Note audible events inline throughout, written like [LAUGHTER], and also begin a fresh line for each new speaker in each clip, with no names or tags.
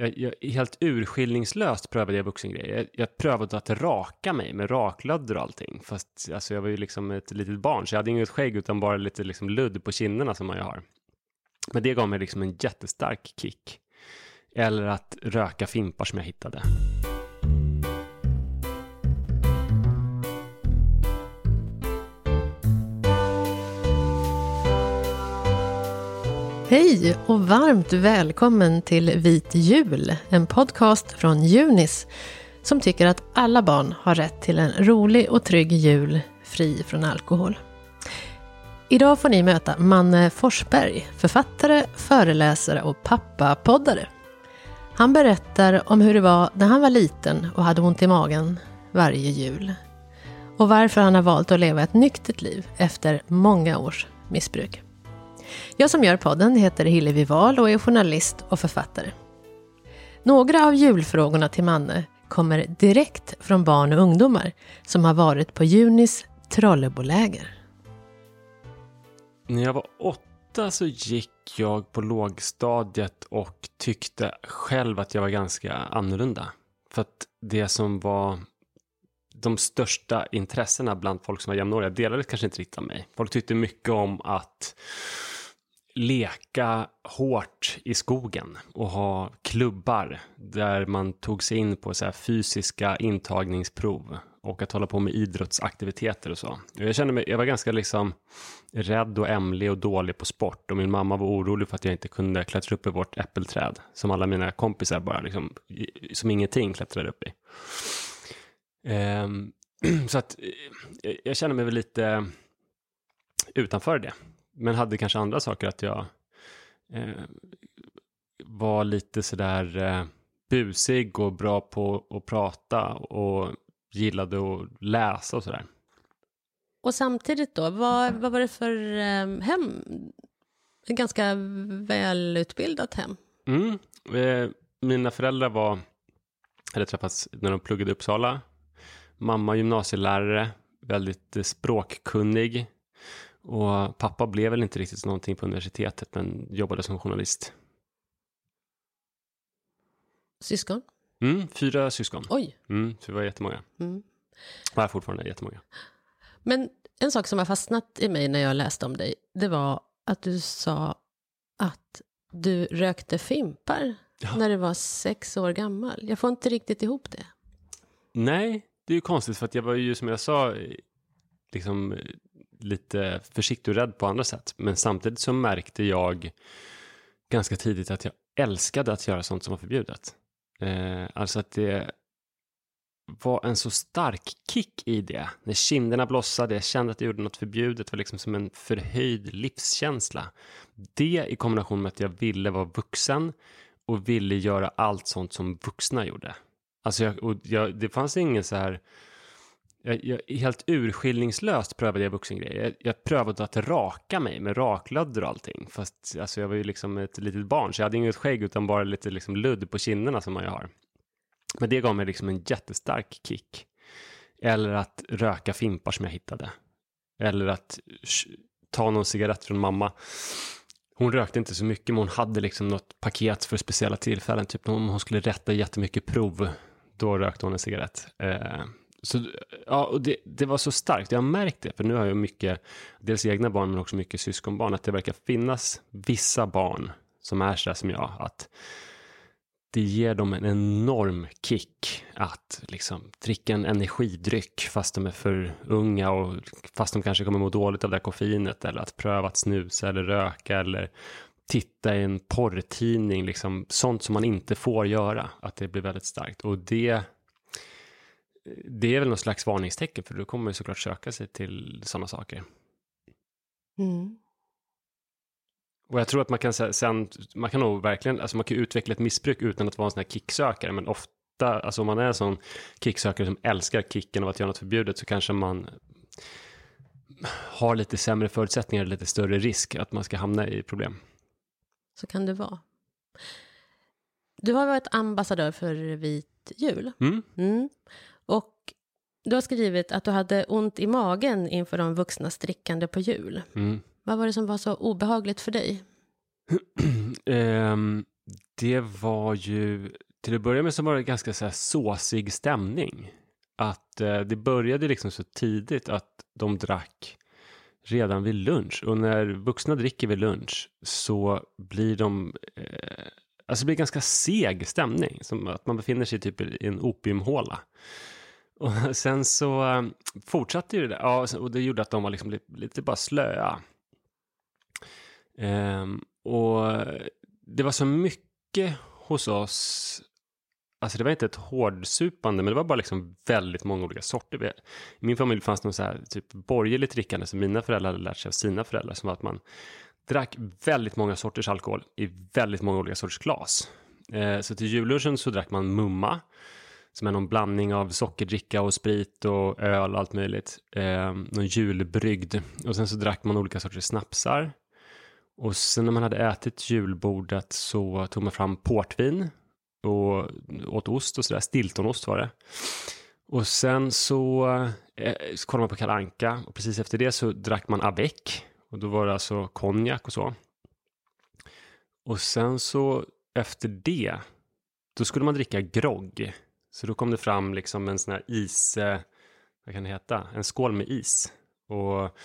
Jag, jag, helt urskillningslöst prövade jag vuxengrejer. Jag, jag prövade att raka mig med raklödder och allting. Fast alltså, jag var ju liksom ett litet barn, så jag hade inget skägg utan bara lite liksom, ludd på kinderna som man ju har. Men det gav mig liksom en jättestark kick. Eller att röka fimpar som jag hittade.
Hej och varmt välkommen till Vit jul, en podcast från Junis som tycker att alla barn har rätt till en rolig och trygg jul fri från alkohol. Idag får ni möta Manne Forsberg, författare, föreläsare och pappapoddare. Han berättar om hur det var när han var liten och hade ont i magen varje jul. Och varför han har valt att leva ett nyktert liv efter många års missbruk. Jag som gör podden heter Hillevi Wahl och är journalist och författare. Några av julfrågorna till Manne kommer direkt från barn och ungdomar som har varit på Junis Trolleboläger.
När jag var åtta så gick jag på lågstadiet och tyckte själv att jag var ganska annorlunda. För att det som var de största intressena bland folk som var jämnåriga delades kanske inte riktigt av mig. Folk tyckte mycket om att leka hårt i skogen och ha klubbar där man tog sig in på så här fysiska intagningsprov och att hålla på med idrottsaktiviteter och så. Jag kände mig, jag var ganska liksom rädd och ämlig och dålig på sport och min mamma var orolig för att jag inte kunde klättra upp i vårt äppelträd som alla mina kompisar bara liksom som ingenting klättrade upp i. Um, [CLEARS THROAT] så att eh, jag känner mig väl lite utanför det men hade kanske andra saker att jag eh, var lite sådär eh, busig och bra på att prata och gillade att läsa och sådär.
Och samtidigt då, vad, vad var det för eh, hem? Ett ganska välutbildat hem.
Mm, eh, mina föräldrar var, hade träffats när de pluggade i Uppsala. Mamma gymnasielärare, väldigt eh, språkkunnig. Och pappa blev väl inte riktigt någonting på universitetet men jobbade som journalist.
Syskon?
Mm, fyra syskon.
Oj.
Mm, så vi var jättemånga. Mm. Och är fortfarande jättemånga.
Men en sak som har fastnat i mig när jag läste om dig, det var att du sa att du rökte fimpar ja. när du var sex år gammal. Jag får inte riktigt ihop det.
Nej, det är ju konstigt för att jag var ju som jag sa liksom lite försiktig och rädd på andra sätt. Men samtidigt så märkte jag ganska tidigt att jag älskade att göra sånt som var förbjudet. Eh, alltså att det var en så stark kick i det. När kinderna blossade, jag kände att jag gjorde något förbjudet, var liksom som en förhöjd livskänsla. Det i kombination med att jag ville vara vuxen och ville göra allt sånt som vuxna gjorde. Alltså jag, och jag, det fanns ingen så här jag, jag, helt urskillningslöst prövade jag vuxengrejer. Jag, jag prövade att raka mig med raklödder och allting. Fast alltså, jag var ju liksom ett litet barn, så jag hade inget skägg utan bara lite liksom, ludd på kinderna som man ju har. Men det gav mig liksom en jättestark kick. Eller att röka fimpar som jag hittade. Eller att ta någon cigarett från mamma. Hon rökte inte så mycket, men hon hade liksom något paket för speciella tillfällen. Typ om hon skulle rätta jättemycket prov, då rökte hon en cigarett. Eh, så, ja, och det, det, var så starkt. Jag har märkt det, för nu har jag mycket, dels egna barn men också mycket syskonbarn, att det verkar finnas vissa barn som är så som jag, att det ger dem en enorm kick att liksom dricka en energidryck fast de är för unga och fast de kanske kommer må dåligt av det här koffeinet eller att pröva att snusa eller röka eller titta i en porrtidning, liksom sånt som man inte får göra, att det blir väldigt starkt och det det är väl någon slags varningstecken för då kommer man ju såklart söka sig till sådana saker. Mm. Och jag tror att man kan sen, man kan nog verkligen, alltså man kan utveckla ett missbruk utan att vara en sån här kicksökare, men ofta, alltså om man är en sån kicksökare som älskar kicken av att göra något förbjudet så kanske man har lite sämre förutsättningar, lite större risk att man ska hamna i problem.
Så kan det vara. Du har varit ambassadör för Vit jul. Mm. Mm. Och du har skrivit att du hade ont i magen inför de vuxnas drickande på jul. Mm. Vad var det som var så obehagligt för dig?
um, [CLEARS THROAT] Det var ju, till att börja med så var det ganska så här såsig stämning. Att eh, det började liksom så tidigt att de drack redan vid lunch. Och när vuxna dricker vid lunch så blir de, eh, alltså det blir ganska seg stämning. Som att man befinner sig typ i en opiumhåla. Och [LAUGHS] sen så eh, fortsatte ju det där. Ja, och det gjorde att de var liksom lite, lite bara slöa. Um, och det var så mycket hos oss. Alltså det var inte ett hårdsupande, men det var bara liksom väldigt många olika sorter. I min familj fanns det så här typ borgerligt drickande som mina föräldrar hade lärt sig av sina föräldrar. Som var att man drack väldigt många sorters alkohol i väldigt många olika sorters glas. Eh, så till jullunchen så drack man mumma som är någon blandning av sockerdricka och sprit och öl och allt möjligt. Eh, någon julbrygd. Och sen så drack man olika sorters snapsar. Och sen när man hade ätit julbordet så tog man fram portvin och åt ost och sådär. Stiltonost var det. Och sen så, eh, så kollade man på kalanka och precis efter det så drack man avec. Och då var det alltså konjak och så. Och sen så efter det, då skulle man dricka grogg. Så då kom det fram liksom en sån här is, vad kan det heta, en skål med is. Och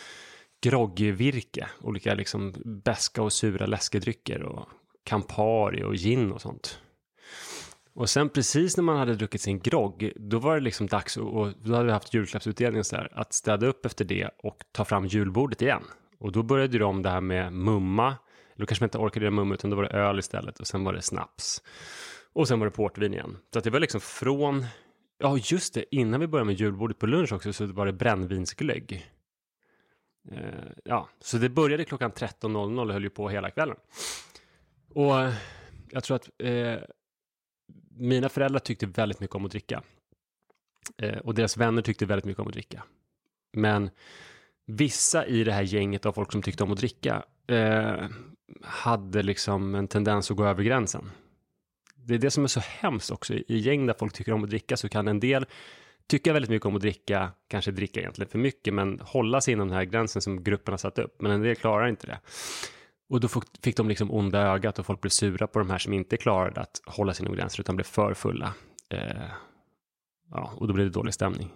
groggvirke, olika liksom beska och sura läskedrycker och Campari och gin och sånt. Och sen precis när man hade druckit sin grogg, då var det liksom dags, och då hade vi haft julklappsutdelning så här, att städa upp efter det och ta fram julbordet igen. Och då började de det här med mumma, eller då kanske man inte orkade göra mumma utan då var det öl istället och sen var det snaps. Och sen var det portvin igen. Så att det var liksom från, ja just det, innan vi började med julbordet på lunch också så var det brännvinsglögg. Eh, ja, så det började klockan 13.00 och höll ju på hela kvällen. Och jag tror att eh, mina föräldrar tyckte väldigt mycket om att dricka. Eh, och deras vänner tyckte väldigt mycket om att dricka. Men vissa i det här gänget av folk som tyckte om att dricka eh, hade liksom en tendens att gå över gränsen. Det är det som är så hemskt också. I gäng där folk tycker om att dricka så kan en del tycka väldigt mycket om att dricka, kanske dricka egentligen för mycket, men hålla sig inom den här gränsen som gruppen har satt upp. Men en del klarar inte det. Och då fick de liksom onda ögat och folk blev sura på de här som inte klarade att hålla sig inom gränsen utan blev för fulla. Eh, ja, och då blev det dålig stämning.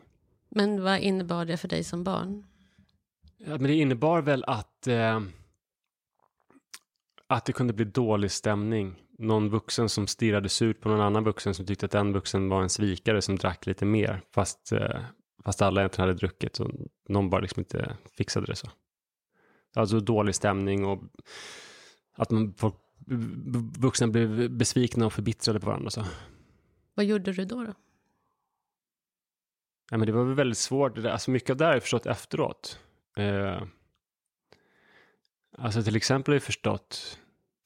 Men vad innebar det för dig som barn?
Ja, men det innebar väl att, eh, att det kunde bli dålig stämning. Någon vuxen som stirrade surt på någon annan vuxen som tyckte att den vuxen var en svikare som drack lite mer. Fast, eh, fast alla egentligen hade druckit och någon bara liksom inte fixade det så. Alltså dålig stämning och att man, folk, vuxna blev besvikna och förbittrade på varandra. Så.
Vad gjorde du då? då?
Ja, men det var väl väldigt svårt. Alltså mycket av det här har jag förstått efteråt. Eh, alltså till exempel har jag förstått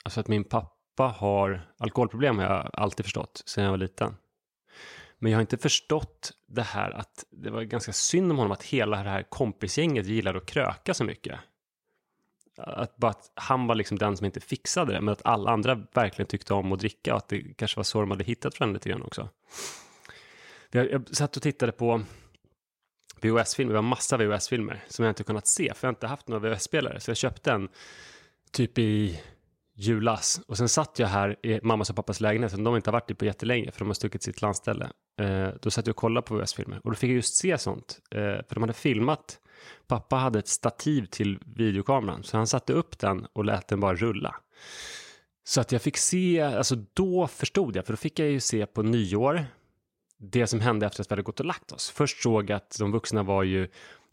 alltså att min pappa Pappa har alkoholproblem har jag alltid förstått sedan jag var liten. Men jag har inte förstått det här att det var ganska synd om honom att hela det här kompisgänget gillade att kröka så mycket. Att bara att han var liksom den som inte fixade det, men att alla andra verkligen tyckte om att dricka och att det kanske var så de hade hittat varandra lite grann också. Jag, jag satt och tittade på VHS-filmer, vi har massa VHS-filmer som jag inte kunnat se, för jag har inte haft några VHS-spelare. Så jag köpte en typ i julas. Och sen satt jag här i mammas och pappas lägenhet som de inte har varit i på jättelänge, för de har stuckit sitt landställe. Eh, då satt jag och kollade på VHS-filmer och då fick jag just se sånt. Eh, för de hade filmat, pappa hade ett stativ till videokameran, så han satte upp den och lät den bara rulla. Så att jag fick se, alltså då förstod jag, för då fick jag ju se på nyår, det som hände efter att vi hade gått och lagt oss. Först såg jag att de vuxna var ju,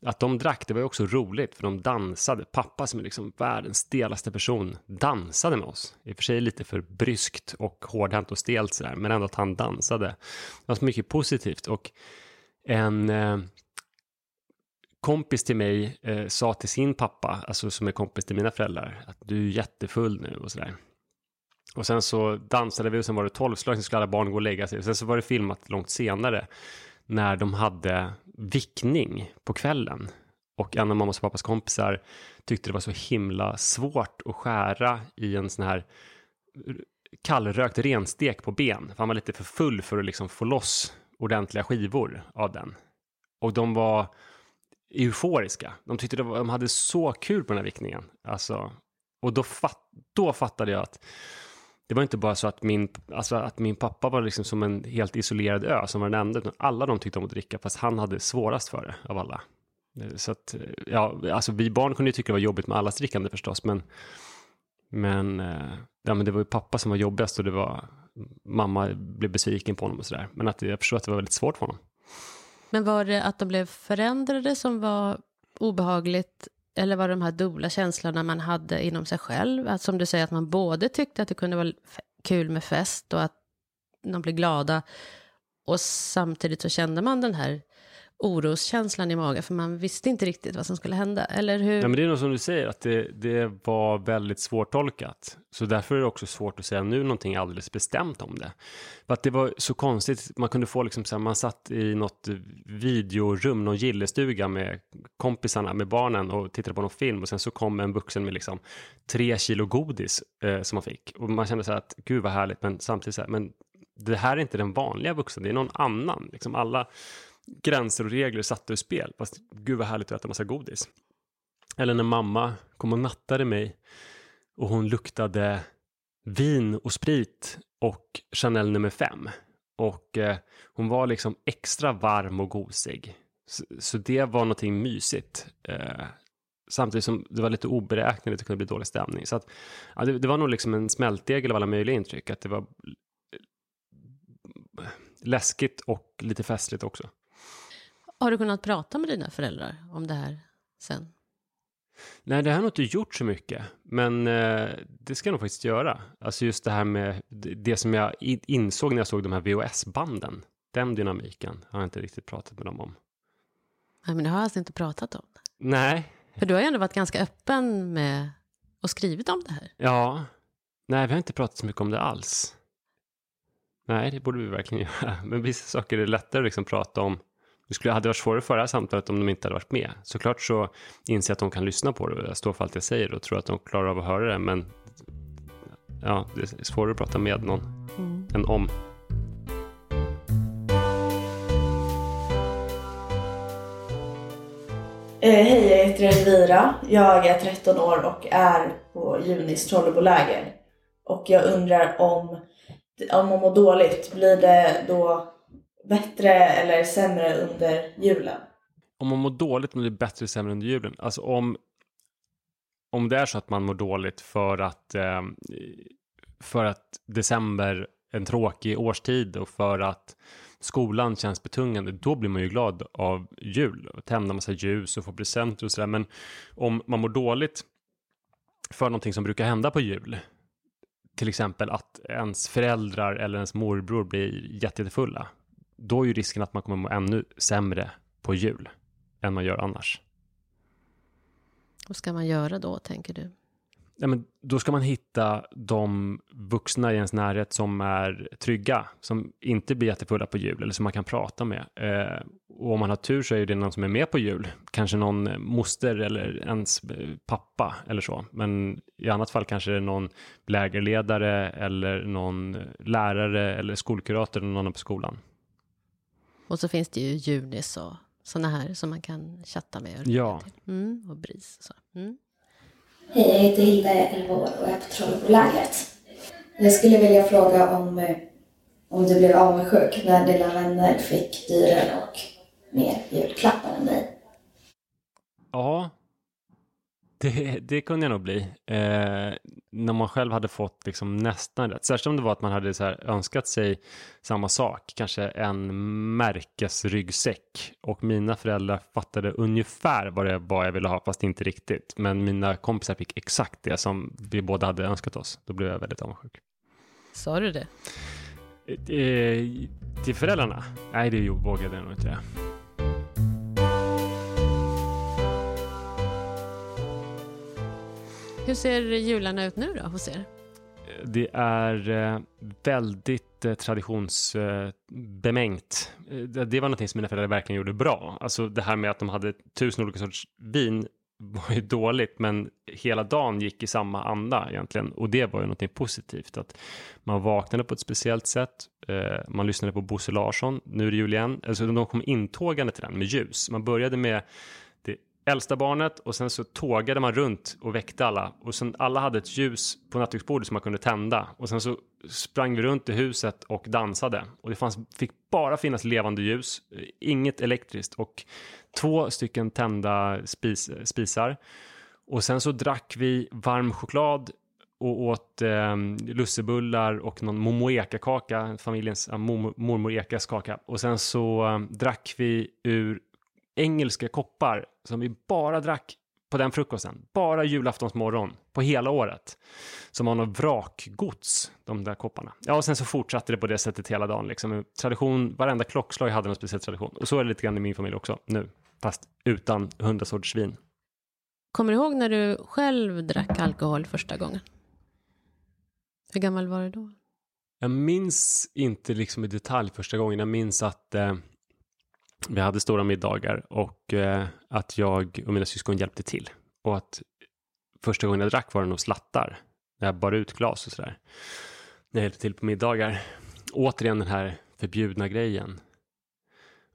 att de drack, det var ju också roligt för de dansade. Pappa som är liksom världens stelaste person dansade med oss. I och för sig lite för bryskt och hårdhänt och stelt sådär, men ändå att han dansade. Det var så mycket positivt och en eh, kompis till mig eh, sa till sin pappa, alltså som är kompis till mina föräldrar, att du är jättefull nu och sådär. Och sen så dansade vi och sen var det tolvslag, sen skulle alla barn gå och lägga sig. Och sen så var det filmat långt senare när de hade vickning på kvällen. Och en av mammas och pappas kompisar tyckte det var så himla svårt att skära i en sån här kallrökt renstek på ben. För han var lite för full för att liksom få loss ordentliga skivor av den. Och de var euforiska. De tyckte var, de hade så kul på den här vickningen. Alltså, och då, fat, då fattade jag att det var inte bara så att min, alltså att min pappa var liksom som en helt isolerad ö som var den enda, utan alla de tyckte om att dricka, fast han hade svårast för det av alla. Eh, så att, eh, ja, alltså vi barn kunde ju tycka det var jobbigt med allas drickande förstås, men, men, eh, ja, men det var ju pappa som var jobbigast och det var, mamma blev besviken på honom och sådär. Men att jag förstår att det var väldigt svårt för honom.
Men var det att de blev förändrade som var obehagligt eller var det de här dubbla känslorna man hade inom sig själv? Att som du säger, att man både tyckte att det kunde vara kul med fest och att de blev glada och samtidigt så kände man den här oroskänslan i magen, för man visste inte riktigt vad som skulle hända, eller hur?
Ja, men det är nog som du säger, att det, det var väldigt svårtolkat. Så därför är det också svårt att säga nu någonting alldeles bestämt om det. För att det var så konstigt, man kunde få liksom så här, man satt i något videorum, någon gillestuga med kompisarna, med barnen och tittade på någon film och sen så kom en vuxen med liksom tre kilo godis eh, som man fick. Och man kände så här att gud vad härligt, men samtidigt så här, men det här är inte den vanliga vuxen, det är någon annan. Liksom alla gränser och regler satta ur spel. Fast gud vad härligt att äta massa godis. Eller när mamma kom och nattade mig och hon luktade vin och sprit och Chanel nummer fem. Och eh, hon var liksom extra varm och gosig. Så, så det var någonting mysigt. Eh, samtidigt som det var lite oberäkneligt, det kunde bli dålig stämning. Så att, ja, det, det, var nog liksom en smältdegel av alla möjliga intryck. Att det var eh, läskigt och lite festligt också.
Har du kunnat prata med dina föräldrar om det här sen?
Nej, det har jag nog inte gjort så mycket, men eh, det ska jag nog faktiskt göra. Alltså just det här med det som jag insåg när jag såg de här VHS-banden. Den dynamiken har jag inte riktigt pratat med dem om.
Nej, men du har alltså inte pratat om det?
Nej.
För du har ju ändå varit ganska öppen med och skrivit om det här.
Ja. Nej, vi har inte pratat så mycket om det alls. Nej, det borde vi verkligen [LAUGHS] göra. Men vissa saker är lättare att liksom prata om det skulle, hade varit svårare för det här samtalet om de inte hade varit med. Såklart så inser jag att de kan lyssna på det står för allt jag säger och tror att de klarar av att höra det. Men ja, det är svårare att prata med någon mm. än om.
Eh, hej, jag heter Elvira. Jag är 13 år och är på Junis Trolleboläger. Och jag undrar om, om man mår dåligt, blir det då bättre eller sämre under julen?
Om man mår dåligt men det är bättre eller sämre under julen? Alltså om, om det är så att man mår dåligt för att, eh, för att december en tråkig årstid och för att skolan känns betungande, då blir man ju glad av jul och tända massa ljus och få presenter och sådär. Men om man mår dåligt för någonting som brukar hända på jul, till exempel att ens föräldrar eller ens morbror blir jättefulla, då är ju risken att man kommer må ännu sämre på jul än man gör annars.
Vad ska man göra då, tänker du?
Ja, men då ska man hitta de vuxna i ens närhet som är trygga, som inte blir jättefulla på jul eller som man kan prata med. Eh, och om man har tur så är det någon som är med på jul, kanske någon moster eller ens pappa eller så. Men i annat fall kanske det är någon lägerledare eller någon lärare eller skolkurator eller någon på skolan.
Och så finns det ju Junis och sådana här som man kan chatta med. Och
ja.
Mm, och BRIS och så. Mm.
Hej, jag heter Hilda, 11 år och är på Trollebolägret. Jag skulle vilja fråga om, eh, om du blev avundsjuk när dina vänner fick dyrare och mer julklappar än dig?
Ja, det, det kunde jag nog bli. Eh, när man själv hade fått liksom nästan rätt. Särskilt om det var att man hade så här önskat sig samma sak. Kanske en märkesryggsäck. Och mina föräldrar fattade ungefär vad det var jag ville ha, fast inte riktigt. Men mina kompisar fick exakt det som vi båda hade önskat oss. Då blev jag väldigt avundsjuk.
Sa du det?
Eh, till föräldrarna? Nej, det vågade jag nog inte det.
Hur ser jularna ut nu då hos er?
Det är eh, väldigt eh, traditionsbemängt. Eh, det var något som mina föräldrar verkligen gjorde bra. Alltså det här med att de hade tusen olika sorters vin var ju dåligt, men hela dagen gick i samma anda egentligen. Och det var ju något positivt. Att man vaknade på ett speciellt sätt. Man lyssnade på Bosse Larsson, nu är det jul igen. Alltså de kom intågande till den med ljus. Man började med äldsta barnet och sen så tågade man runt och väckte alla. Och sen alla hade ett ljus på nattduksbordet som man kunde tända. Och sen så sprang vi runt i huset och dansade. Och det fanns, fick bara finnas levande ljus, eh, inget elektriskt och två stycken tända spis, spisar. Och sen så drack vi varm choklad och åt eh, lussebullar och någon momoeka-kaka, familjens äh, mormor Ekas kaka. Och sen så eh, drack vi ur engelska koppar som vi bara drack på den frukosten. Bara julaftonsmorgon på hela året. Som var något vrakgods, de där kopparna. Ja, och sen så fortsatte det på det sättet hela dagen. Liksom. Tradition, varenda klockslag hade en speciell tradition. Och så är det lite grann i min familj också nu. Fast utan hundra sorters vin.
Kommer du ihåg när du själv drack alkohol första gången? Hur gammal var du då?
Jag minns inte liksom i detalj första gången. Jag minns att eh, vi hade stora middagar och eh, att jag och mina syskon hjälpte till. Och att första gången jag drack var det nog slattar. När jag bar ut glas och sådär. När jag hjälpte till på middagar. Återigen den här förbjudna grejen.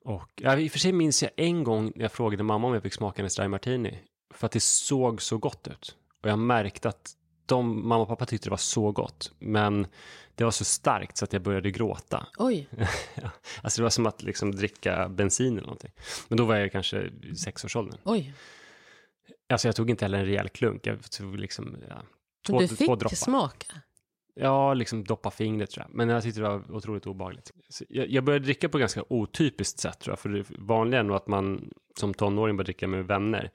Och ja, i och för sig minns jag en gång när jag frågade mamma om jag fick smaka en dry martini. För att det såg så gott ut. Och jag märkte att de, mamma och pappa tyckte det var så gott. Men det var så starkt så att jag började gråta.
Oj. [LAUGHS]
alltså det var som att liksom dricka bensin eller någonting. Men då var jag kanske sexårsåldern.
Oj.
Alltså jag tog inte heller en rejäl klunk. Jag tog liksom, ja,
två, du fick två droppar. smaka?
Ja, liksom doppa fingret tror jag. Men jag tyckte det var otroligt obehagligt. Jag, jag, började dricka på ganska otypiskt sätt tror jag. För det vanliga är nog att man som tonåring börjar dricka med vänner.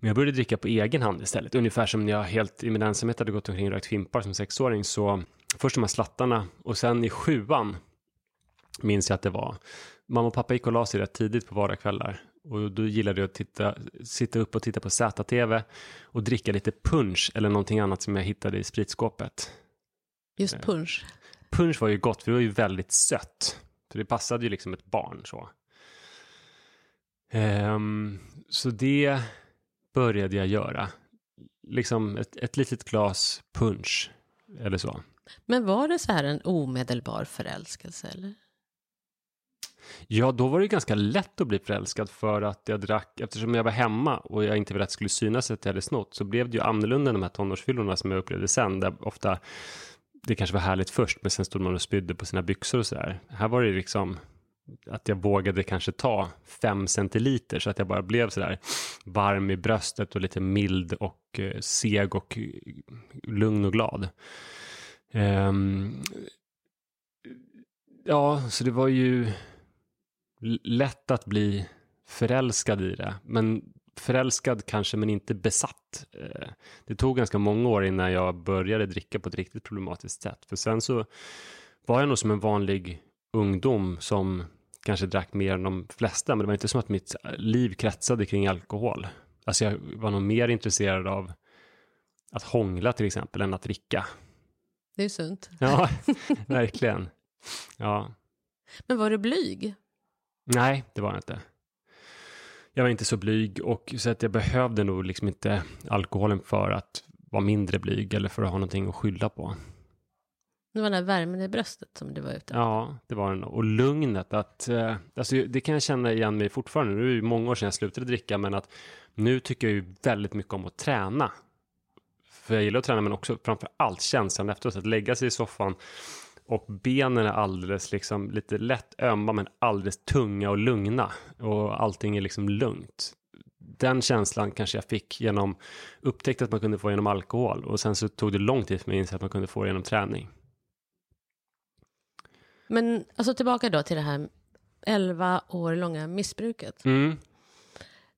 Men jag började dricka på egen hand istället. Ungefär som när jag helt i min ensamhet hade gått omkring och rökt fimpar som sexåring. Så först de här slattarna och sen i sjuan minns jag att det var. Mamma och pappa gick och la sig rätt tidigt på vardagskvällar. Och då gillade jag att titta, sitta upp och titta på ZTV och dricka lite punch eller någonting annat som jag hittade i spritskåpet.
Just eh, punch?
Punch var ju gott, för det var ju väldigt sött. Så det passade ju liksom ett barn så. Um, så det började jag göra. Liksom ett, ett litet glas punch eller så.
Men var det så här en omedelbar förälskelse eller?
Ja, då var det ganska lätt att bli förälskad för att jag drack, eftersom jag var hemma och jag inte ville att det skulle synas att jag hade snott, så blev det ju annorlunda än de här tonårsfyllorna som jag upplevde sen, där ofta det kanske var härligt först, men sen stod man och spydde på sina byxor och sådär. Här var det liksom, att jag vågade kanske ta fem centiliter så att jag bara blev sådär varm i bröstet och lite mild och eh, seg och eh, lugn och glad. Um, ja, så det var ju lätt att bli förälskad i det, men förälskad kanske men inte besatt. Eh, det tog ganska många år innan jag började dricka på ett riktigt problematiskt sätt, för sen så var jag nog som en vanlig ungdom som kanske drack mer än de flesta, men det var inte som att mitt liv kretsade kring alkohol. Alltså jag var nog mer intresserad av att hångla till exempel än att dricka.
Det är sunt. [LAUGHS]
Ja, verkligen. Ja.
Men var du blyg?
Nej, det var jag inte. Jag var inte så blyg och så att jag behövde nog liksom inte alkoholen för att vara mindre blyg eller för att ha någonting att skylla på.
Det var den här värmen i bröstet som du var ute efter.
Ja, det var den. Och lugnet. Att, eh, alltså, det kan jag känna igen mig fortfarande. Nu är det många år sedan jag slutade dricka, men att nu tycker jag ju väldigt mycket om att träna. För jag gillar att träna, men också framför allt känslan efteråt. Att lägga sig i soffan och benen är alldeles liksom lite lätt ömma, men alldeles tunga och lugna. Och allting är liksom lugnt den känslan kanske jag fick genom upptäckte att man kunde få genom alkohol och sen så tog det lång tid för mig att inse att man kunde få det genom träning.
Men alltså tillbaka då till det här 11 år långa missbruket.
Mm.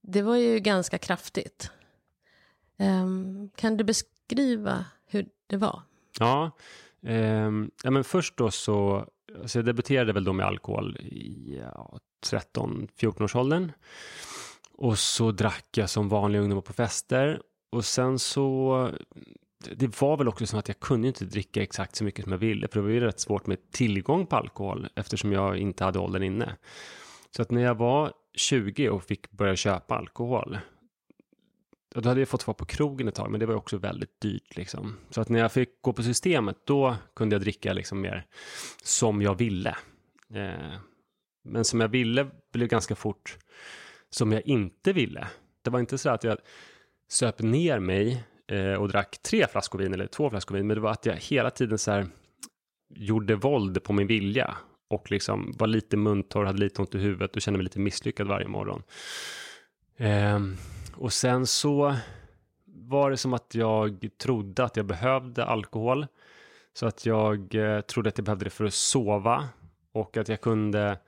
Det var ju ganska kraftigt. Um, kan du beskriva hur det var?
Ja, um, ja men först då så, alltså jag debuterade väl då med alkohol i ja, 13-14 års åldern. Och så drack jag som vanliga ungdomar på fester. Och sen så det var väl också som att jag kunde inte dricka exakt så mycket som jag ville, för det var ju rätt svårt med tillgång på alkohol eftersom jag inte hade åldern inne. Så att när jag var 20 och fick börja köpa alkohol, då hade jag fått vara på krogen ett tag, men det var också väldigt dyrt liksom. Så att när jag fick gå på systemet, då kunde jag dricka liksom mer som jag ville. Eh, men som jag ville blev ganska fort som jag inte ville. Det var inte så att jag söp ner mig eh, och drack tre flaskor vin eller två flaskor vin, men det var att jag hela tiden så här gjorde våld på min vilja och liksom var lite muntorr, hade lite ont i huvudet och kände mig lite misslyckad varje morgon. Eh, och sen så var det som att jag trodde att jag behövde alkohol. Så att jag eh, trodde att jag behövde det för att sova och att jag kunde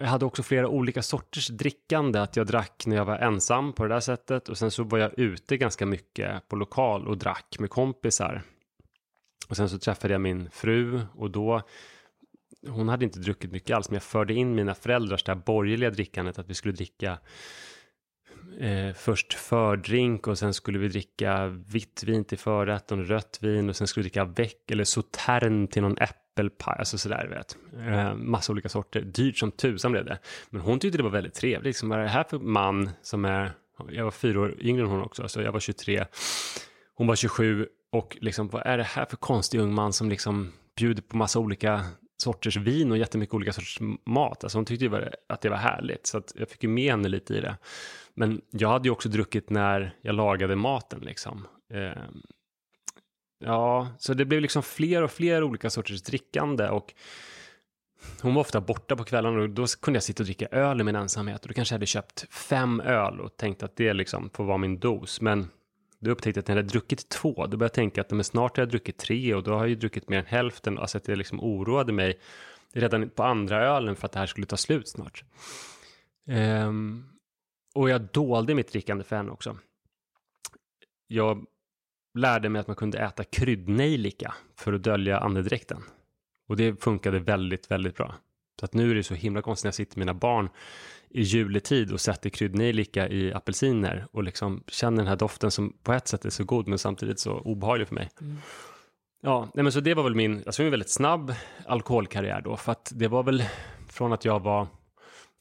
jag hade också flera olika sorters drickande, att jag drack när jag var ensam på det där sättet och sen så var jag ute ganska mycket på lokal och drack med kompisar. Och sen så träffade jag min fru och då hon hade inte druckit mycket alls, men jag förde in mina föräldrars det här borgerliga drickandet, att vi skulle dricka eh, först fördrink och sen skulle vi dricka vitt vin till förrätt och rött vin och sen skulle vi dricka väck eller sautern till någon äppelpaj, alltså sådär vet. Eh, massa olika sorter, dyrt som tusan blev det. Men hon tyckte det var väldigt trevligt, liksom, vad är det här för man som är, jag var fyra år yngre än hon också, så jag var 23, hon var 27 och liksom vad är det här för konstig ung man som liksom bjuder på massa olika sorters vin och jättemycket olika sorters mat. Alltså hon tyckte ju att det var härligt, så att jag fick ju med henne lite i det. Men jag hade ju också druckit när jag lagade maten liksom. Eh, ja, så det blev liksom fler och fler olika sorters drickande och hon var ofta borta på kvällarna och då kunde jag sitta och dricka öl i min ensamhet och då kanske jag hade köpt fem öl och tänkt att det liksom får vara min dos. Men då upptäckte jag att när jag hade druckit två, då började jag tänka att men snart har jag druckit tre och då har jag ju druckit mer än hälften. Alltså att det liksom oroade mig redan på andra ölen för att det här skulle ta slut snart. Um, och jag dolde mitt drickande för henne också. Jag lärde mig att man kunde äta kryddnejlika för att dölja andedräkten. Och det funkade väldigt, väldigt bra. Så att nu är det så himla konstigt när jag sitter med mina barn i juletid och sätter kryddnejlika i apelsiner och liksom känner den här doften som på ett sätt är så god men samtidigt så obehaglig för mig. Mm. Ja, nej men så det var väl min, alltså en väldigt snabb alkoholkarriär då för att det var väl från att jag var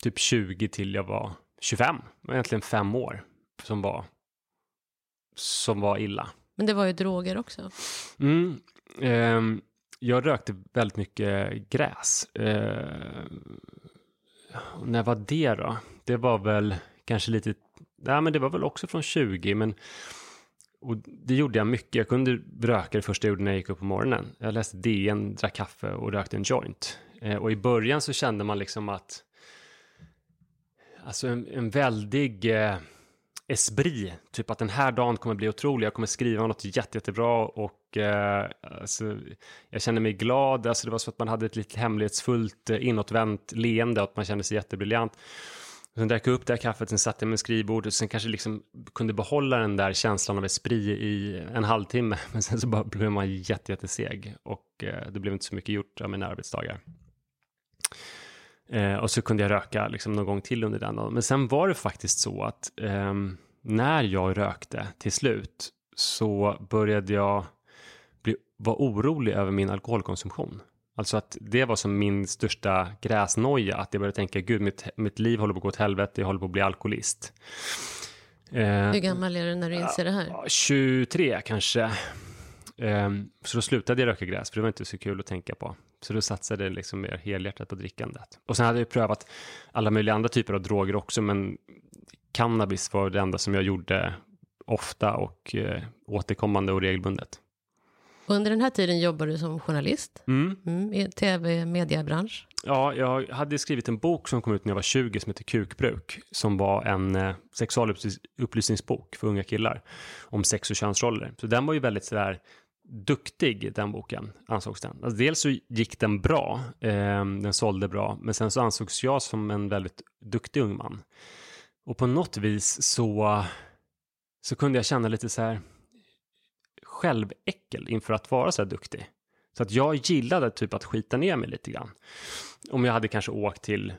typ 20 till jag var 25, egentligen fem år som var, som var illa.
Men det var ju droger också.
Mm, eh, jag rökte väldigt mycket gräs. Eh, när var det då? Det var väl kanske lite, nej men det var väl också från 20, men och det gjorde jag mycket. Jag kunde röka det första jag gjorde när jag gick upp på morgonen. Jag läste DN, drack kaffe och rökte en joint. Eh, och i början så kände man liksom att alltså en, en väldig eh, esprit, typ att den här dagen kommer bli otrolig, jag kommer skriva något jätte, jättebra och eh, alltså, jag känner mig glad, alltså det var så att man hade ett lite hemlighetsfullt eh, inåtvänt leende och att man kände sig jättebriljant. Sen drack jag upp det här kaffet, sen satte jag mig vid skrivbordet och sen kanske liksom kunde behålla den där känslan av esprit i en halvtimme. [LAUGHS] Men sen så bara blev man jätte, jätteseg och eh, det blev inte så mycket gjort av mina arbetsdagar. Eh, och så kunde jag röka liksom någon gång till under den dagen. Men sen var det faktiskt så att eh, när jag rökte till slut så började jag bli, vara orolig över min alkoholkonsumtion. Alltså att det var som min största gräsnoja, att jag började tänka, gud mitt, mitt liv håller på att gå åt helvete, jag håller på att bli alkoholist.
Eh, Hur gammal är du när du inser det här?
23 kanske. Um, så då slutade jag röka gräs, för det var inte så kul att tänka på. Så då satsade jag liksom mer helhjärtat på drickandet. Och sen hade jag prövat alla möjliga andra typer av droger också, men cannabis var det enda som jag gjorde ofta och eh, återkommande och regelbundet.
Under den här tiden jobbade du som journalist
mm.
Mm, i tv-mediebransch.
Ja, jag hade skrivit en bok som kom ut när jag var 20 som heter Kukbruk, som var en eh, sexualupplysningsbok för unga killar om sex och könsroller. Så den var ju väldigt sådär duktig, den boken, ansågs den. Alltså dels så gick den bra, eh, den sålde bra, men sen så ansågs jag som en väldigt duktig ung man. Och på något vis så, så kunde jag känna lite så här själväckel inför att vara så här duktig. Så att jag gillade typ att skita ner mig lite grann. Om jag hade kanske åkt till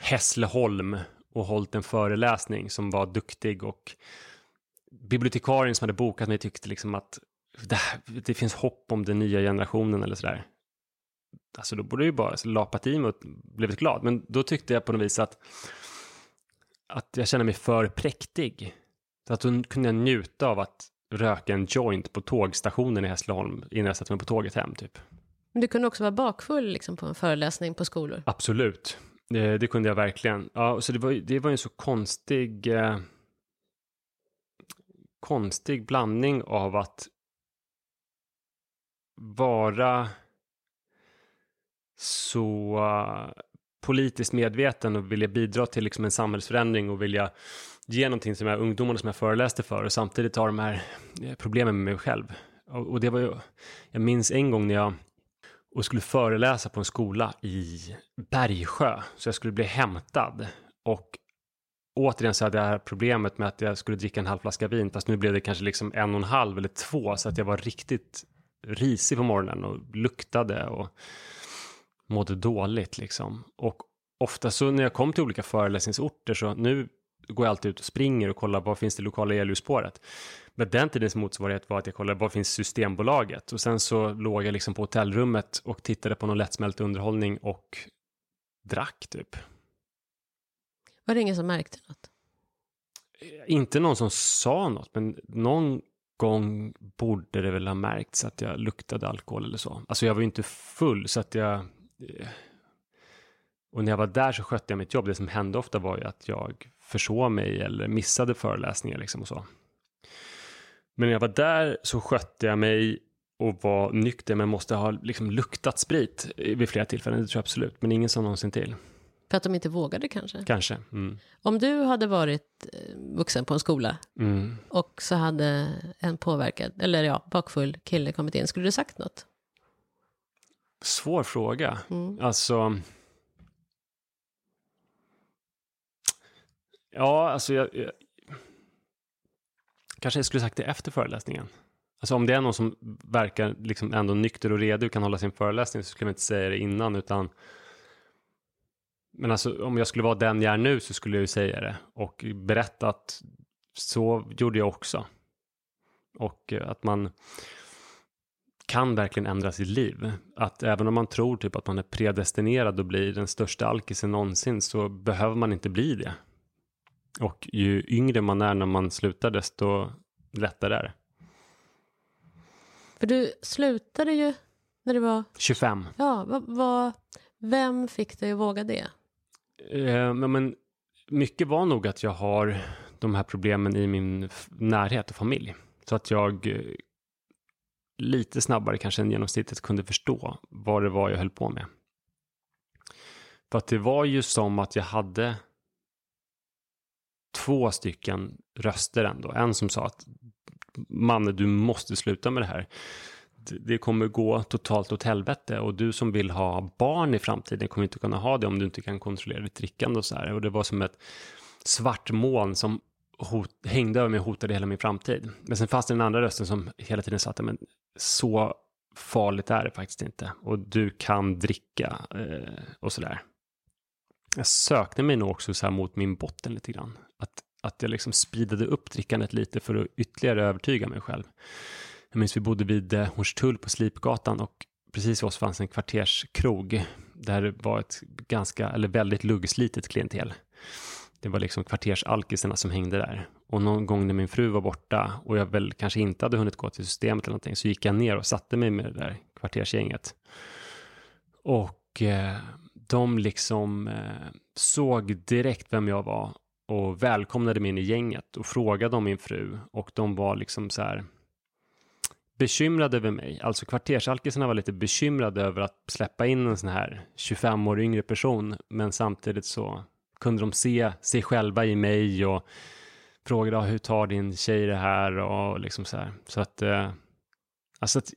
Hässleholm och hållit en föreläsning som var duktig och bibliotekarien som hade bokat mig tyckte liksom att det, det finns hopp om den nya generationen eller sådär. Alltså då borde jag ju bara lapat i mig och blivit glad. Men då tyckte jag på något vis att, att jag kände mig för präktig. Så att då kunde jag njuta av att röka en joint på tågstationen i Hässleholm innan jag satte mig på tåget hem typ.
Men du kunde också vara bakfull liksom, på en föreläsning på skolor?
Absolut, det, det kunde jag verkligen. Ja, så det var, det var en så konstig... Eh, konstig blandning av att vara så eh, politiskt medveten och vilja bidra till liksom en samhällsförändring och vilja ge någonting till de här ungdomarna som jag föreläste för och samtidigt ha de här eh, problemen med mig själv. Och, och det var ju, jag minns en gång när jag och skulle föreläsa på en skola i Bergsjö, så jag skulle bli hämtad. Och återigen så hade jag det här problemet med att jag skulle dricka en halv flaska vin, fast nu blev det kanske liksom en och en halv eller två, så att jag var riktigt risig på morgonen och luktade och mådde dåligt liksom. Och ofta så när jag kom till olika föreläsningsorter så nu går jag alltid ut och springer och kollar var finns det lokala elljusspåret. Men den tidens motsvarighet var att jag kollade var finns Systembolaget och sen så låg jag liksom på hotellrummet och tittade på någon lättsmält underhållning och drack typ.
Var det ingen som märkte något?
Inte någon som sa något, men någon gång borde det väl ha märkts att jag luktade alkohol eller så. Alltså jag var ju inte full så att jag... Eh, och när jag var där så skötte jag mitt jobb. Det som hände ofta var ju att jag försov mig eller missade föreläsningar liksom och så. Men när jag var där så skötte jag mig och var nykter men måste ha liksom luktat sprit vid flera tillfällen, det tror jag absolut. Men ingen sa någonsin till.
För att de inte vågade kanske?
Kanske. Mm.
Om du hade varit eh, vuxen på en skola
Mm.
och så hade en påverkad, eller ja, bakfull kille kommit in, skulle du sagt något?
Svår fråga.
Mm.
Alltså... Ja, alltså jag, jag... Kanske jag skulle sagt det efter föreläsningen. Alltså om det är någon som verkar liksom ändå nykter och redo och kan hålla sin föreläsning så skulle jag inte säga det innan utan men alltså om jag skulle vara den jag är nu så skulle jag ju säga det och berätta att så gjorde jag också. Och eh, att man kan verkligen ändra sitt liv. Att även om man tror typ att man är predestinerad att bli den största alkisen någonsin så behöver man inte bli det. Och ju yngre man är när man slutar desto lättare är det.
För du slutade ju när det var,
25.
ja, vad, vad, vem fick dig att våga det?
Eh, men, mycket var nog att jag har de här problemen i min närhet och familj. Så att jag eh, lite snabbare kanske än genomsnittet kunde förstå vad det var jag höll på med. För att det var ju som att jag hade två stycken röster ändå. En som sa att Manne, du måste sluta med det här. Det- kommer gå totalt åt helvete och du som vill ha barn i framtiden kommer inte kunna ha det om du inte kan kontrollera ditt drickande och så här. Och det var som ett svart moln som hot, hängde över mig och hotade hela min framtid. Men sen fanns det den andra rösten som hela tiden sa att men så farligt är det faktiskt inte. Och du kan dricka eh, och sådär. Jag sökte mig nog också så här mot min botten lite grann. Att, att jag liksom speedade upp drickandet lite för att ytterligare övertyga mig själv. Jag minns vi bodde vid eh, Hornstull på Slipgatan och precis vid oss fanns en kvarterskrog där det var ett ganska, eller väldigt luggslitet klientel. Det var liksom kvartersalkisarna som hängde där. Och någon gång när min fru var borta och jag väl kanske inte hade hunnit gå till systemet eller någonting så gick jag ner och satte mig med det där kvartersgänget. Och eh, de liksom eh, såg direkt vem jag var och välkomnade mig in i gänget och frågade om min fru och de var liksom så här bekymrade över mig. Alltså kvartersalkisarna var lite bekymrade över att släppa in en sån här 25 år yngre person men samtidigt så kunde de se sig själva i mig och frågade "Ah, hur tar din tjej det här och liksom så här. Så att, eh, alltså att,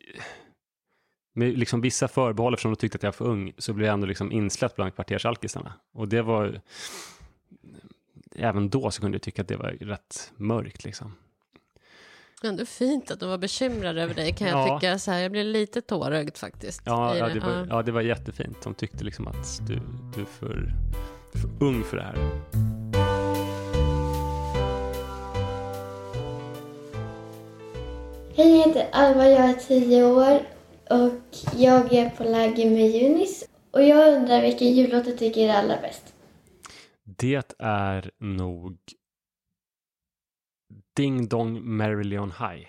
med liksom vissa förbehåll eftersom de tyckte att jag var för ung så blev jag ändå liksom insläppt bland kvartersalkisarna. Och det var, även då så kunde jag tycka att det var rätt mörkt liksom.
Ändå fint att de var bekymrade över dig kan jag
Ja.
tycka. Så här, jag blev lite tårögd faktiskt.
Ja, ja, det var,
Ja.
ja, det var jättefint. De tyckte liksom att du, du är för, för ung för det här.
Hej, jag heter Alva, jag är 10 år och jag är på läger med Junis. Och jag undrar vilken jullåt du tycker är allra bäst?
Det är nog Ding Dong Marillion High.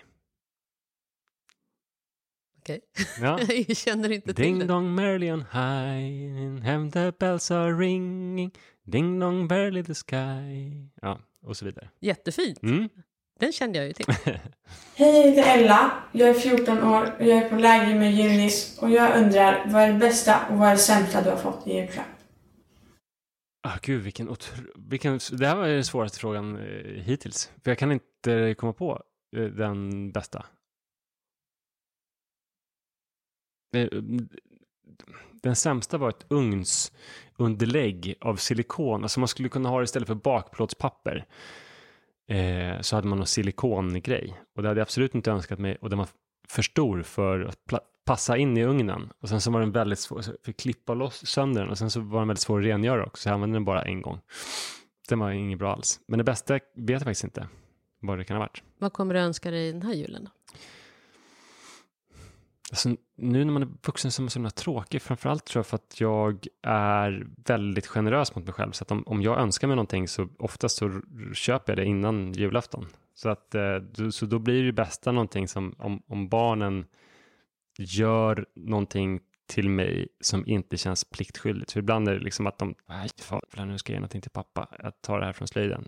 Okej.
Ja. [LAUGHS]
jag känner inte till
Ding
det.
dong Marillion High, and the bells are ringing, ding dong barely the sky. Ja, och så vidare.
Jättefint.
Mm.
Den kände jag ju till. [LAUGHS]
Hej, jag heter Ella. Jag är 14 år och jag är på läger med Junis och jag undrar vad är det bästa och vad är det sämsta du har fått i julklapp?
Ah, gud, vilken, otro... vilken... Det här var den svåraste frågan eh, hittills. För jag kan inte komma på eh, den bästa. Eh, den sämsta var ett ugnsunderlägg av silikon. Alltså man skulle kunna ha det istället för bakplåtspapper. Eh, så hade man någon silikongrej. Och det hade jag absolut inte önskat mig. Och den var för stor för att passa in i ugnen. Och sen så var den väldigt svår, så jag fick klippa loss sönder den. Och sen så var den väldigt svår att rengöra också. Så jag använde den bara en gång. Den var inget bra alls. Men det bästa vet jag faktiskt inte. Vad det kan ha varit.
Vad kommer du önska dig den här julen? Då?
Alltså, nu när man är vuxen så är man så himla tråkig. Framförallt tror jag för att jag är väldigt generös mot mig själv. Så att om, om jag önskar mig någonting så oftast så köper jag det innan julafton. Så, att, eh, så då blir det bästa någonting som om, om barnen gör någonting till mig som inte känns pliktskyldigt. För ibland är det liksom att de, nej, fan, nu ska jag ge någonting till pappa. Jag tar det här från slöjden.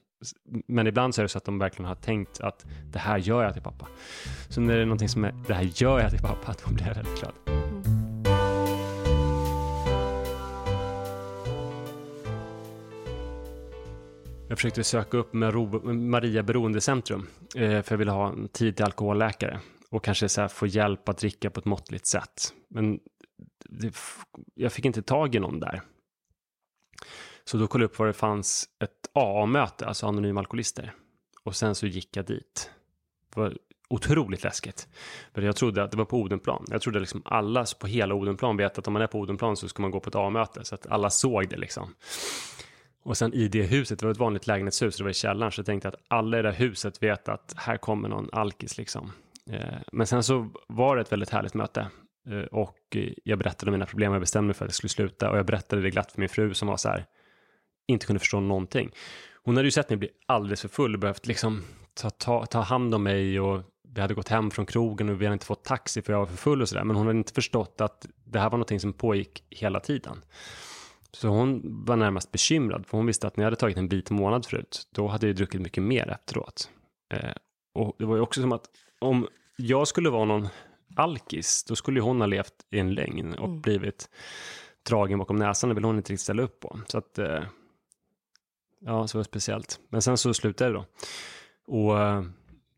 Men ibland så är det så att de verkligen har tänkt att det här gör jag till pappa. Så när det är någonting som är, det här gör jag till pappa, [LAUGHS] då blir jag väldigt glad. Jag försökte söka upp Maria Beroendecentrum eh, för jag ville ha en tid till alkoholläkare och kanske så här få hjälp att dricka på ett måttligt sätt. Men det, jag fick inte tag i någon där. Så då kollade jag upp var det fanns ett AA-möte, alltså anonyma alkoholister. Och sen så gick jag dit. Det var otroligt läskigt. För jag trodde att det var på Odenplan. Jag trodde liksom alla på hela Odenplan vet att om man är på Odenplan så ska man gå på ett A-möte. Så att alla såg det liksom. Och sen i det huset, det var ett vanligt lägenhetshus, det var i källaren, så jag tänkte att alla i det huset vet att här kommer någon alkis liksom. Eh, men sen så var det ett väldigt härligt möte. Eh, och jag berättade om mina problem, jag bestämde mig för att jag skulle sluta. Och jag berättade det glatt för min fru som var så här, inte kunde förstå någonting. Hon hade ju sett mig bli alldeles för full och behövt liksom ta, ta, ta hand om mig och vi hade gått hem från krogen och vi hade inte fått taxi för jag var för full och sådär. Men hon hade inte förstått att det här var någonting som pågick hela tiden. Så hon var närmast bekymrad, för hon visste att när jag hade tagit en bit månad förut, då hade jag druckit mycket mer efteråt. Eh, och det var ju också som att om jag skulle vara någon alkis, då skulle hon ha levt i en lögn och
Mm.
blivit dragen bakom näsan. Det vill hon inte riktigt ställa upp på. Så att, eh, ja, så var det speciellt. Men sen så slutade det då. Och eh,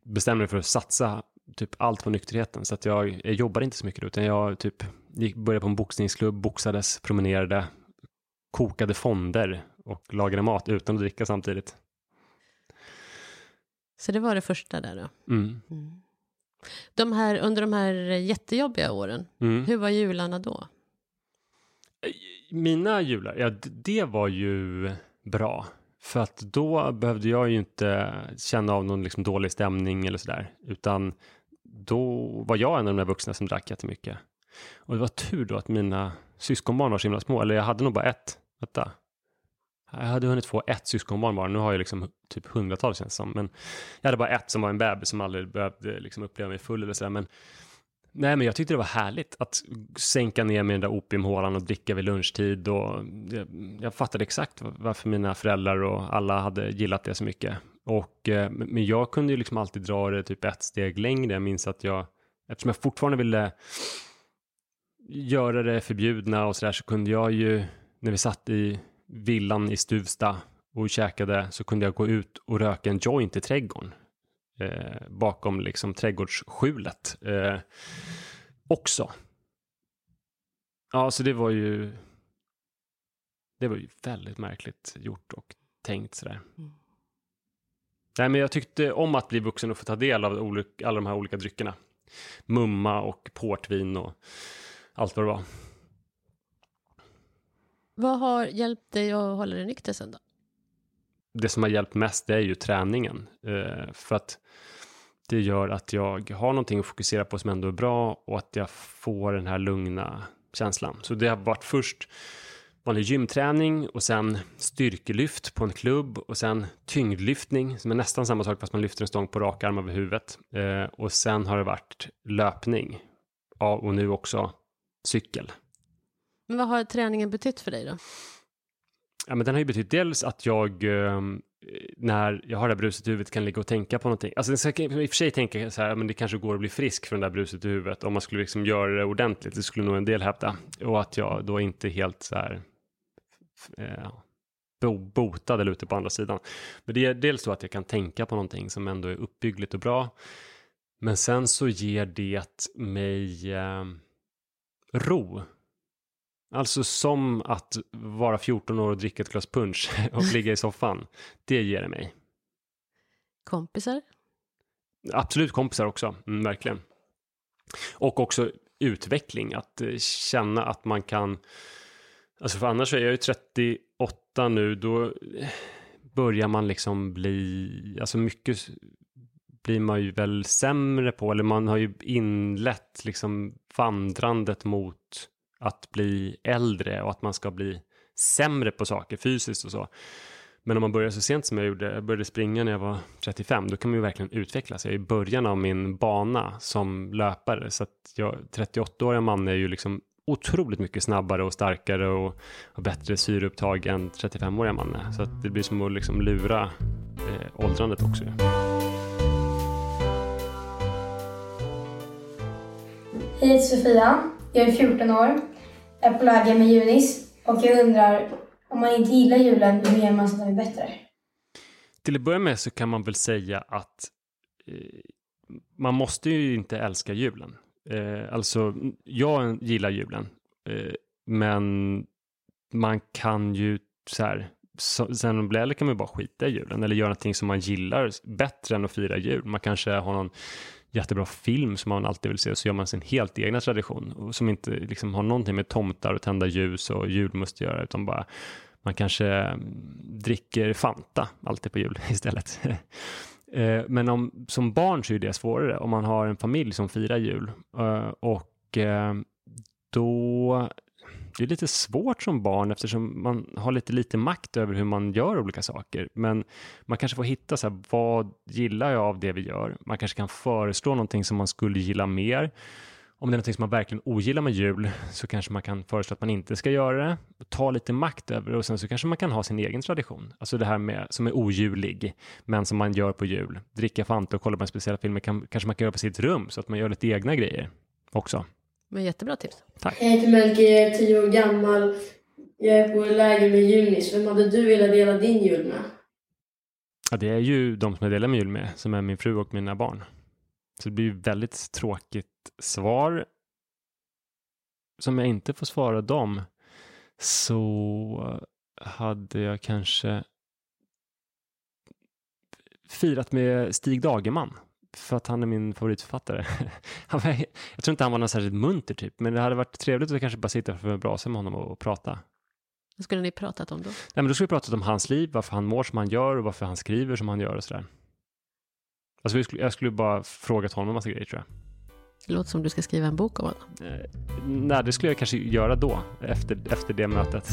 bestämde mig för att satsa typ allt på nykterheten. Så att jag, jag jobbade inte så mycket då, utan jag typ gick, började på en boxningsklubb, boxades, promenerade, kokade fonder och lagade mat utan att dricka samtidigt.
Så det var det första där då.
Mm.
De här, under de här jättejobbiga åren,
Mm.
hur var jularna då?
Mina jular, ja det var ju bra. För att då behövde jag ju inte känna av någon liksom dålig stämning eller sådär. Utan då var jag en av de där vuxna som drack jättemycket. Och det var tur då att mina syskonbarn var så himla små. Eller jag hade nog bara ett. Vänta. Jag hade hunnit få ett syskonbarn bara. Nu har jag liksom typ hundratals känns det som. Men jag hade bara ett som var en bebis som aldrig behövde liksom uppleva mig full eller sådär. Men Nej, men jag tyckte det var härligt att sänka ner med den där opiumhålan och dricka vid lunchtid. Och jag, jag fattade exakt varför mina föräldrar och alla hade gillat det så mycket. Och, eh, men jag kunde ju liksom alltid dra det typ ett steg längre. Jag minns att jag, eftersom jag fortfarande ville göra det förbjudna och sådär, så kunde jag ju, när vi satt i villan i Stuvsta och käkade, så kunde jag gå ut och röka en joint i trädgården eh, bakom liksom trädgårdsskjulet eh, också. Ja, så det var ju det var ju väldigt märkligt gjort och tänkt sådär.
Mm.
Nej, men jag tyckte om att bli vuxen och få ta del av olika, alla de här olika dryckerna. Mumma och portvin och allt vad det var.
Vad har hjälpt dig att hålla dig nykter sen då?
Det som har hjälpt mest det är ju träningen. Eh, för att det gör att jag har någonting att fokusera på som ändå är bra och att jag får den här lugna känslan. Så det har varit först vanlig gymträning och sen styrkelyft på en klubb och sen tyngdlyftning som är nästan samma sak fast man lyfter en stång på rak arm över huvudet. Eh, och sen har det varit löpning ja, och nu också cykel.
Men vad har träningen betytt för dig då?
Ja, men den har ju betytt dels att jag eh, när jag har det här bruset i huvudet kan ligga och tänka på någonting. Alltså jag kan i och för sig tänka så här, men det kanske går att bli frisk från det där bruset i huvudet om man skulle liksom göra det ordentligt. Det skulle nog en del hävda. Och att jag då inte helt så här eh, botad eller ute på andra sidan. Men det är dels så att jag kan tänka på någonting som ändå är uppbyggligt och bra. Men sen så ger det mig eh, ro. Alltså som att vara 14 år och dricka ett glas punch [LAUGHS] och ligga i soffan. Det ger det mig.
Kompisar?
Absolut kompisar också, mm, verkligen. Och också utveckling, att eh, känna att man kan... Alltså för annars är jag ju 38 nu, då börjar man liksom bli... Alltså mycket blir man ju väl sämre på, eller man har ju inlett liksom vandrandet mot att bli äldre och att man ska bli sämre på saker fysiskt och så. Men om man börjar så sent som jag gjorde, jag började springa när jag var 35, då kan man ju verkligen utvecklas. Jag är i början av min bana som löpare, så att jag, 38-åriga man är ju liksom otroligt mycket snabbare och starkare och har bättre syreupptag än 35-åriga man är. Så att det blir som att liksom lura eh, åldrandet också.
Hej Sofia, jag är 14 år, är på läger med Junis och jag undrar om man inte gillar julen, hur gör man så att den är bättre?
Till att börja med så kan man väl säga att eh, man måste ju inte älska julen. Eh, alltså, jag gillar julen, eh, men man kan ju så här, så, sen man blir äldre kan man ju bara skita i julen eller göra någonting som man gillar bättre än att fira jul. Man kanske har någon jättebra film som man alltid vill se så gör man sin helt egna tradition som inte liksom har någonting med tomtar och tända ljus och julmust att göra utan bara man kanske mm, dricker Fanta alltid på jul [LAUGHS] istället. [LAUGHS] Eh, men om, som barn så är det svårare om man har en familj som firar jul eh, och eh, då det är lite svårt som barn eftersom man har lite lite makt över hur man gör olika saker. Men man kanske får hitta så här, vad gillar jag av det vi gör? Man kanske kan föreslå någonting som man skulle gilla mer. Om det är någonting som man verkligen ogillar med jul så kanske man kan föreslå att man inte ska göra det. Ta lite makt över det och sen så kanske man kan ha sin egen tradition. Alltså det här med som är ojulig men som man gör på jul. Dricka Fanta och kolla på en speciell film kan, kanske man kan göra på sitt rum så att man gör lite egna grejer också.
Men jättebra tips.
Tack.
Jag heter Melker, jag är tio år gammal. Jag är på läger med Junis. Vem hade du velat dela din jul med?
Ja, det är ju de som jag delar min jul med, som är min fru och mina barn. Så det blir ju väldigt tråkigt svar. Som jag inte får svara dem så hade jag kanske firat med Stig Dagerman för att han är min favoritförfattare. [LAUGHS] Han var, jag tror inte han var någon särskilt munter typ, men det hade varit trevligt att kanske bara sitta framför en brasa med honom och prata.
Vad skulle ni pratat om då?
Nej, men då skulle vi pratat om hans liv, varför han mår som han gör och varför han skriver som han gör och sådär. Alltså jag skulle, jag skulle bara frågat honom en massa grejer tror jag.
Det låter som du ska skriva en bok om honom.
Eh, nej, det skulle jag kanske göra då, efter, efter det mötet.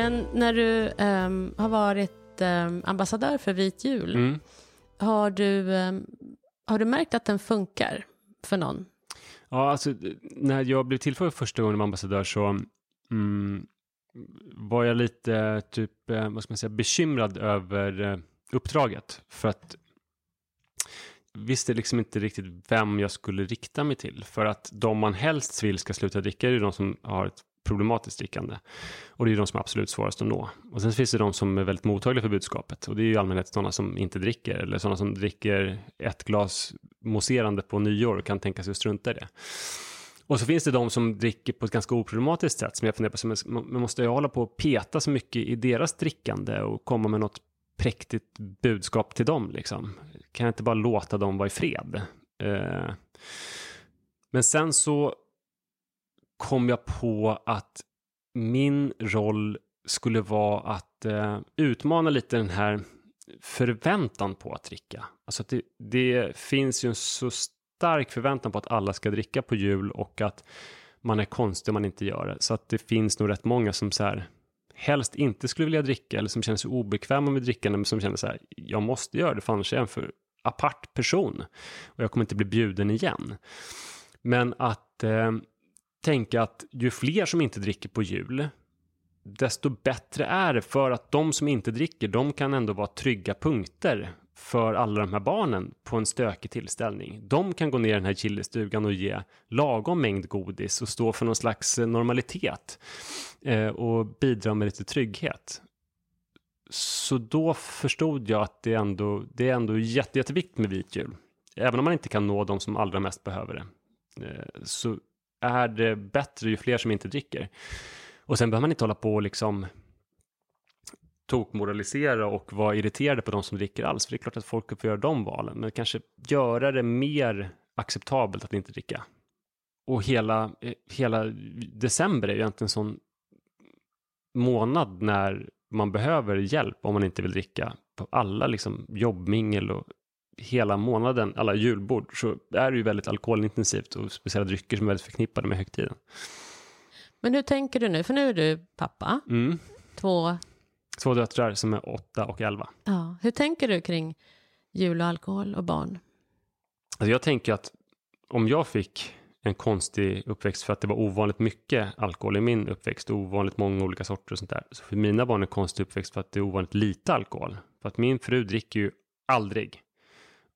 Men när du um, har varit um, ambassadör för Vit jul,
Mm.
har, du, um, har du märkt att den funkar för någon?
Ja, alltså när jag blev tillfrågad första gången som ambassadör så mm, var jag lite typ, eh, vad ska man säga, bekymrad över eh, uppdraget. För att visste liksom inte riktigt vem jag skulle rikta mig till. För att de man helst vill ska sluta dricka är ju de som har ett problematiskt drickande. Och det är de som är absolut svårast att nå. Och sen finns det de som är väldigt mottagliga för budskapet. Och det är ju i allmänhet sådana som inte dricker. Eller sådana som dricker ett glas mousserande på nyår och kan tänka sig att strunta i det. Och så finns det de som dricker på ett ganska oproblematiskt sätt som jag funderar på, man måste jag hålla på och peta så mycket i deras drickande och komma med något präktigt budskap till dem liksom. Kan jag inte bara låta dem vara i fred? Eh, men sen så kom jag på att min roll skulle vara att eh, utmana lite den här förväntan på att dricka. Alltså att det, det finns ju en så stark förväntan på att alla ska dricka på jul och att man är konstig om man inte gör det. Så att det finns nog rätt många som så här helst inte skulle vilja dricka eller som känner sig obekväma med drickande men som känner så här jag måste göra det för annars är jag en för apart person och jag kommer inte bli bjuden igen. Men att eh, tänka att ju fler som inte dricker på jul desto bättre är det för att de som inte dricker, de kan ändå vara trygga punkter för alla de här barnen på en stökig tillställning. De kan gå ner i den här chilistugan och ge lagom mängd godis och stå för någon slags eh, normalitet eh, och bidra med lite trygghet. Så då förstod jag att det ändå det är ändå jätte, jätteviktigt med vit jul. Även om man inte kan nå de som allra mest behöver det. Eh, så är det bättre ju fler som inte dricker. Och sen behöver man inte hålla på och liksom tokmoralisera och vara irriterade på de som dricker alls. För det är klart att folk får göra de valen. Men kanske göra det mer acceptabelt att inte dricka. Och hela, eh, hela december är ju egentligen en sån månad när man behöver hjälp om man inte vill dricka. På alla liksom jobbmingel och hela månaden, alla julbord, så är det ju väldigt alkoholintensivt och speciella drycker som är väldigt förknippade med högtiden.
Men hur tänker du nu? För nu är du pappa.
Mm.
Två...
Två döttrar som är åtta och elva.
Ja. Hur tänker du kring jul och alkohol och barn?
Alltså jag tänker att om jag fick en konstig uppväxt för att det var ovanligt mycket alkohol i min uppväxt, ovanligt många olika sorter och sånt där. Så för mina barn är en konstig uppväxt för att det är ovanligt lite alkohol. För att min fru dricker ju aldrig.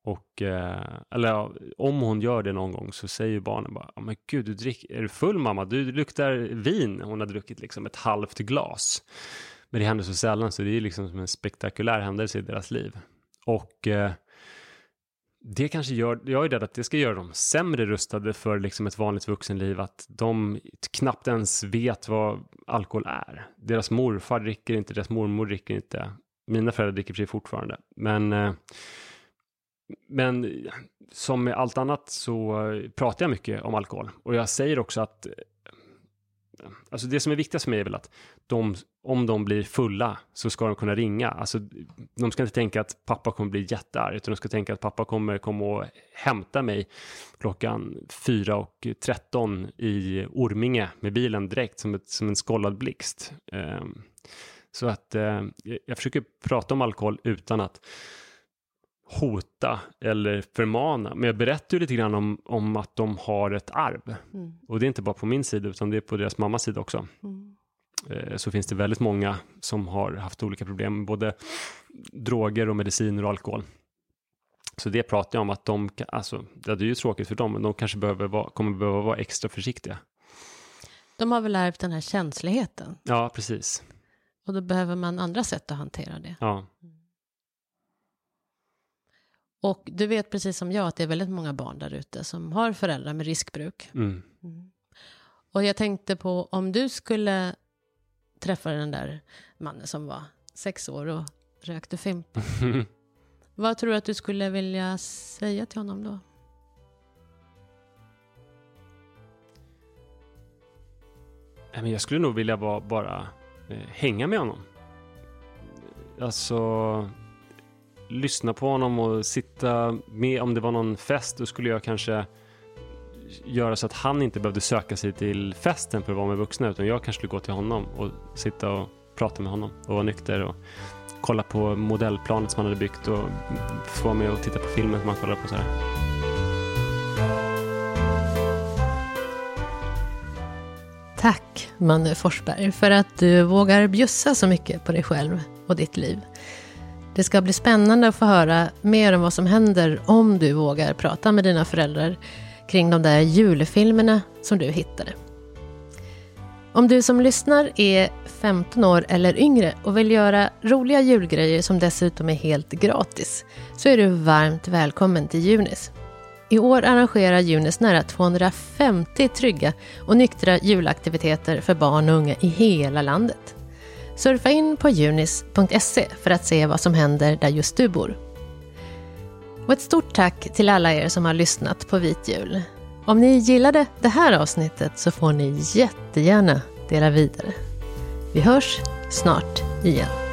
Och, eh, eller ja, om hon gör det någon gång så säger barnen bara, oh, men gud, du drick, är du full mamma? Du, luktar vin. Hon har druckit liksom ett halvt glas. Men det händer så sällan så det är liksom som en spektakulär händelse i deras liv. Och eh, det kanske gör, jag är rädd att det ska göra dem sämre rustade för liksom ett vanligt vuxenliv, att de knappt ens vet vad alkohol är. Deras morfar dricker inte, deras mormor dricker inte. Mina föräldrar dricker sig fortfarande. Men eh, men som med allt annat så pratar jag mycket om alkohol. Och jag säger också att Alltså det som är viktigast för mig är väl att de, om de blir fulla så ska de kunna ringa. Alltså, de ska inte tänka att pappa kommer bli jättearg, utan de ska tänka att pappa kommer komma och hämta mig klockan 4 och 13 i Orminge med bilen direkt som, ett, som en skållad blixt. Ehm, så att eh, jag försöker prata om alkohol utan att hota eller förmana. Men jag berättar ju lite grann om, om att de har ett arv. Mm. Och det är inte bara på min sida utan det är på deras mammas sida också. Mm. Eh, så finns det väldigt många som har haft olika problem, både droger och mediciner och alkohol. Så det pratar jag om att de, alltså det är ju tråkigt för dem, men de kanske behöver vara, kommer behöva vara extra försiktiga.
De har väl ärvt den här känsligheten?
Ja, precis.
Och då behöver man andra sätt att hantera det.
Ja.
Mm. Och du vet precis som jag att det är väldigt många barn där ute som har föräldrar med riskbruk.
Mm. Mm.
Och jag tänkte på om du skulle träffa den där mannen som var sex år och rökte Fimp. [LAUGHS] Vad tror du att du skulle vilja säga till honom då?
Jag skulle nog vilja bara, bara eh, hänga med honom. Alltså lyssna på honom och sitta med. Om det var någon fest, då skulle jag kanske göra så att han inte behövde söka sig till festen för att vara med vuxna, utan jag kanske skulle gå till honom och sitta och prata med honom och vara nykter och kolla på modellplanet som han hade byggt och få vara med och titta på filmen som han kollade på. Så här.
Tack, Manne Forsberg, för att du vågar bjussa så mycket på dig själv och ditt liv. Det ska bli spännande att få höra mer om vad som händer om du vågar prata med dina föräldrar kring de där julfilmerna som du hittade. Om du som lyssnar är 15 år eller yngre och vill göra roliga julgrejer som dessutom är helt gratis så är du varmt välkommen till Junis. I år arrangerar Junis nära 250 trygga och nyktra julaktiviteter för barn och unga i hela landet. Surfa in på junis.se för att se vad som händer där just du bor. Och ett stort tack till alla er som har lyssnat på Vit Jul. Om ni gillade det här avsnittet så får ni jättegärna dela vidare. Vi hörs snart igen.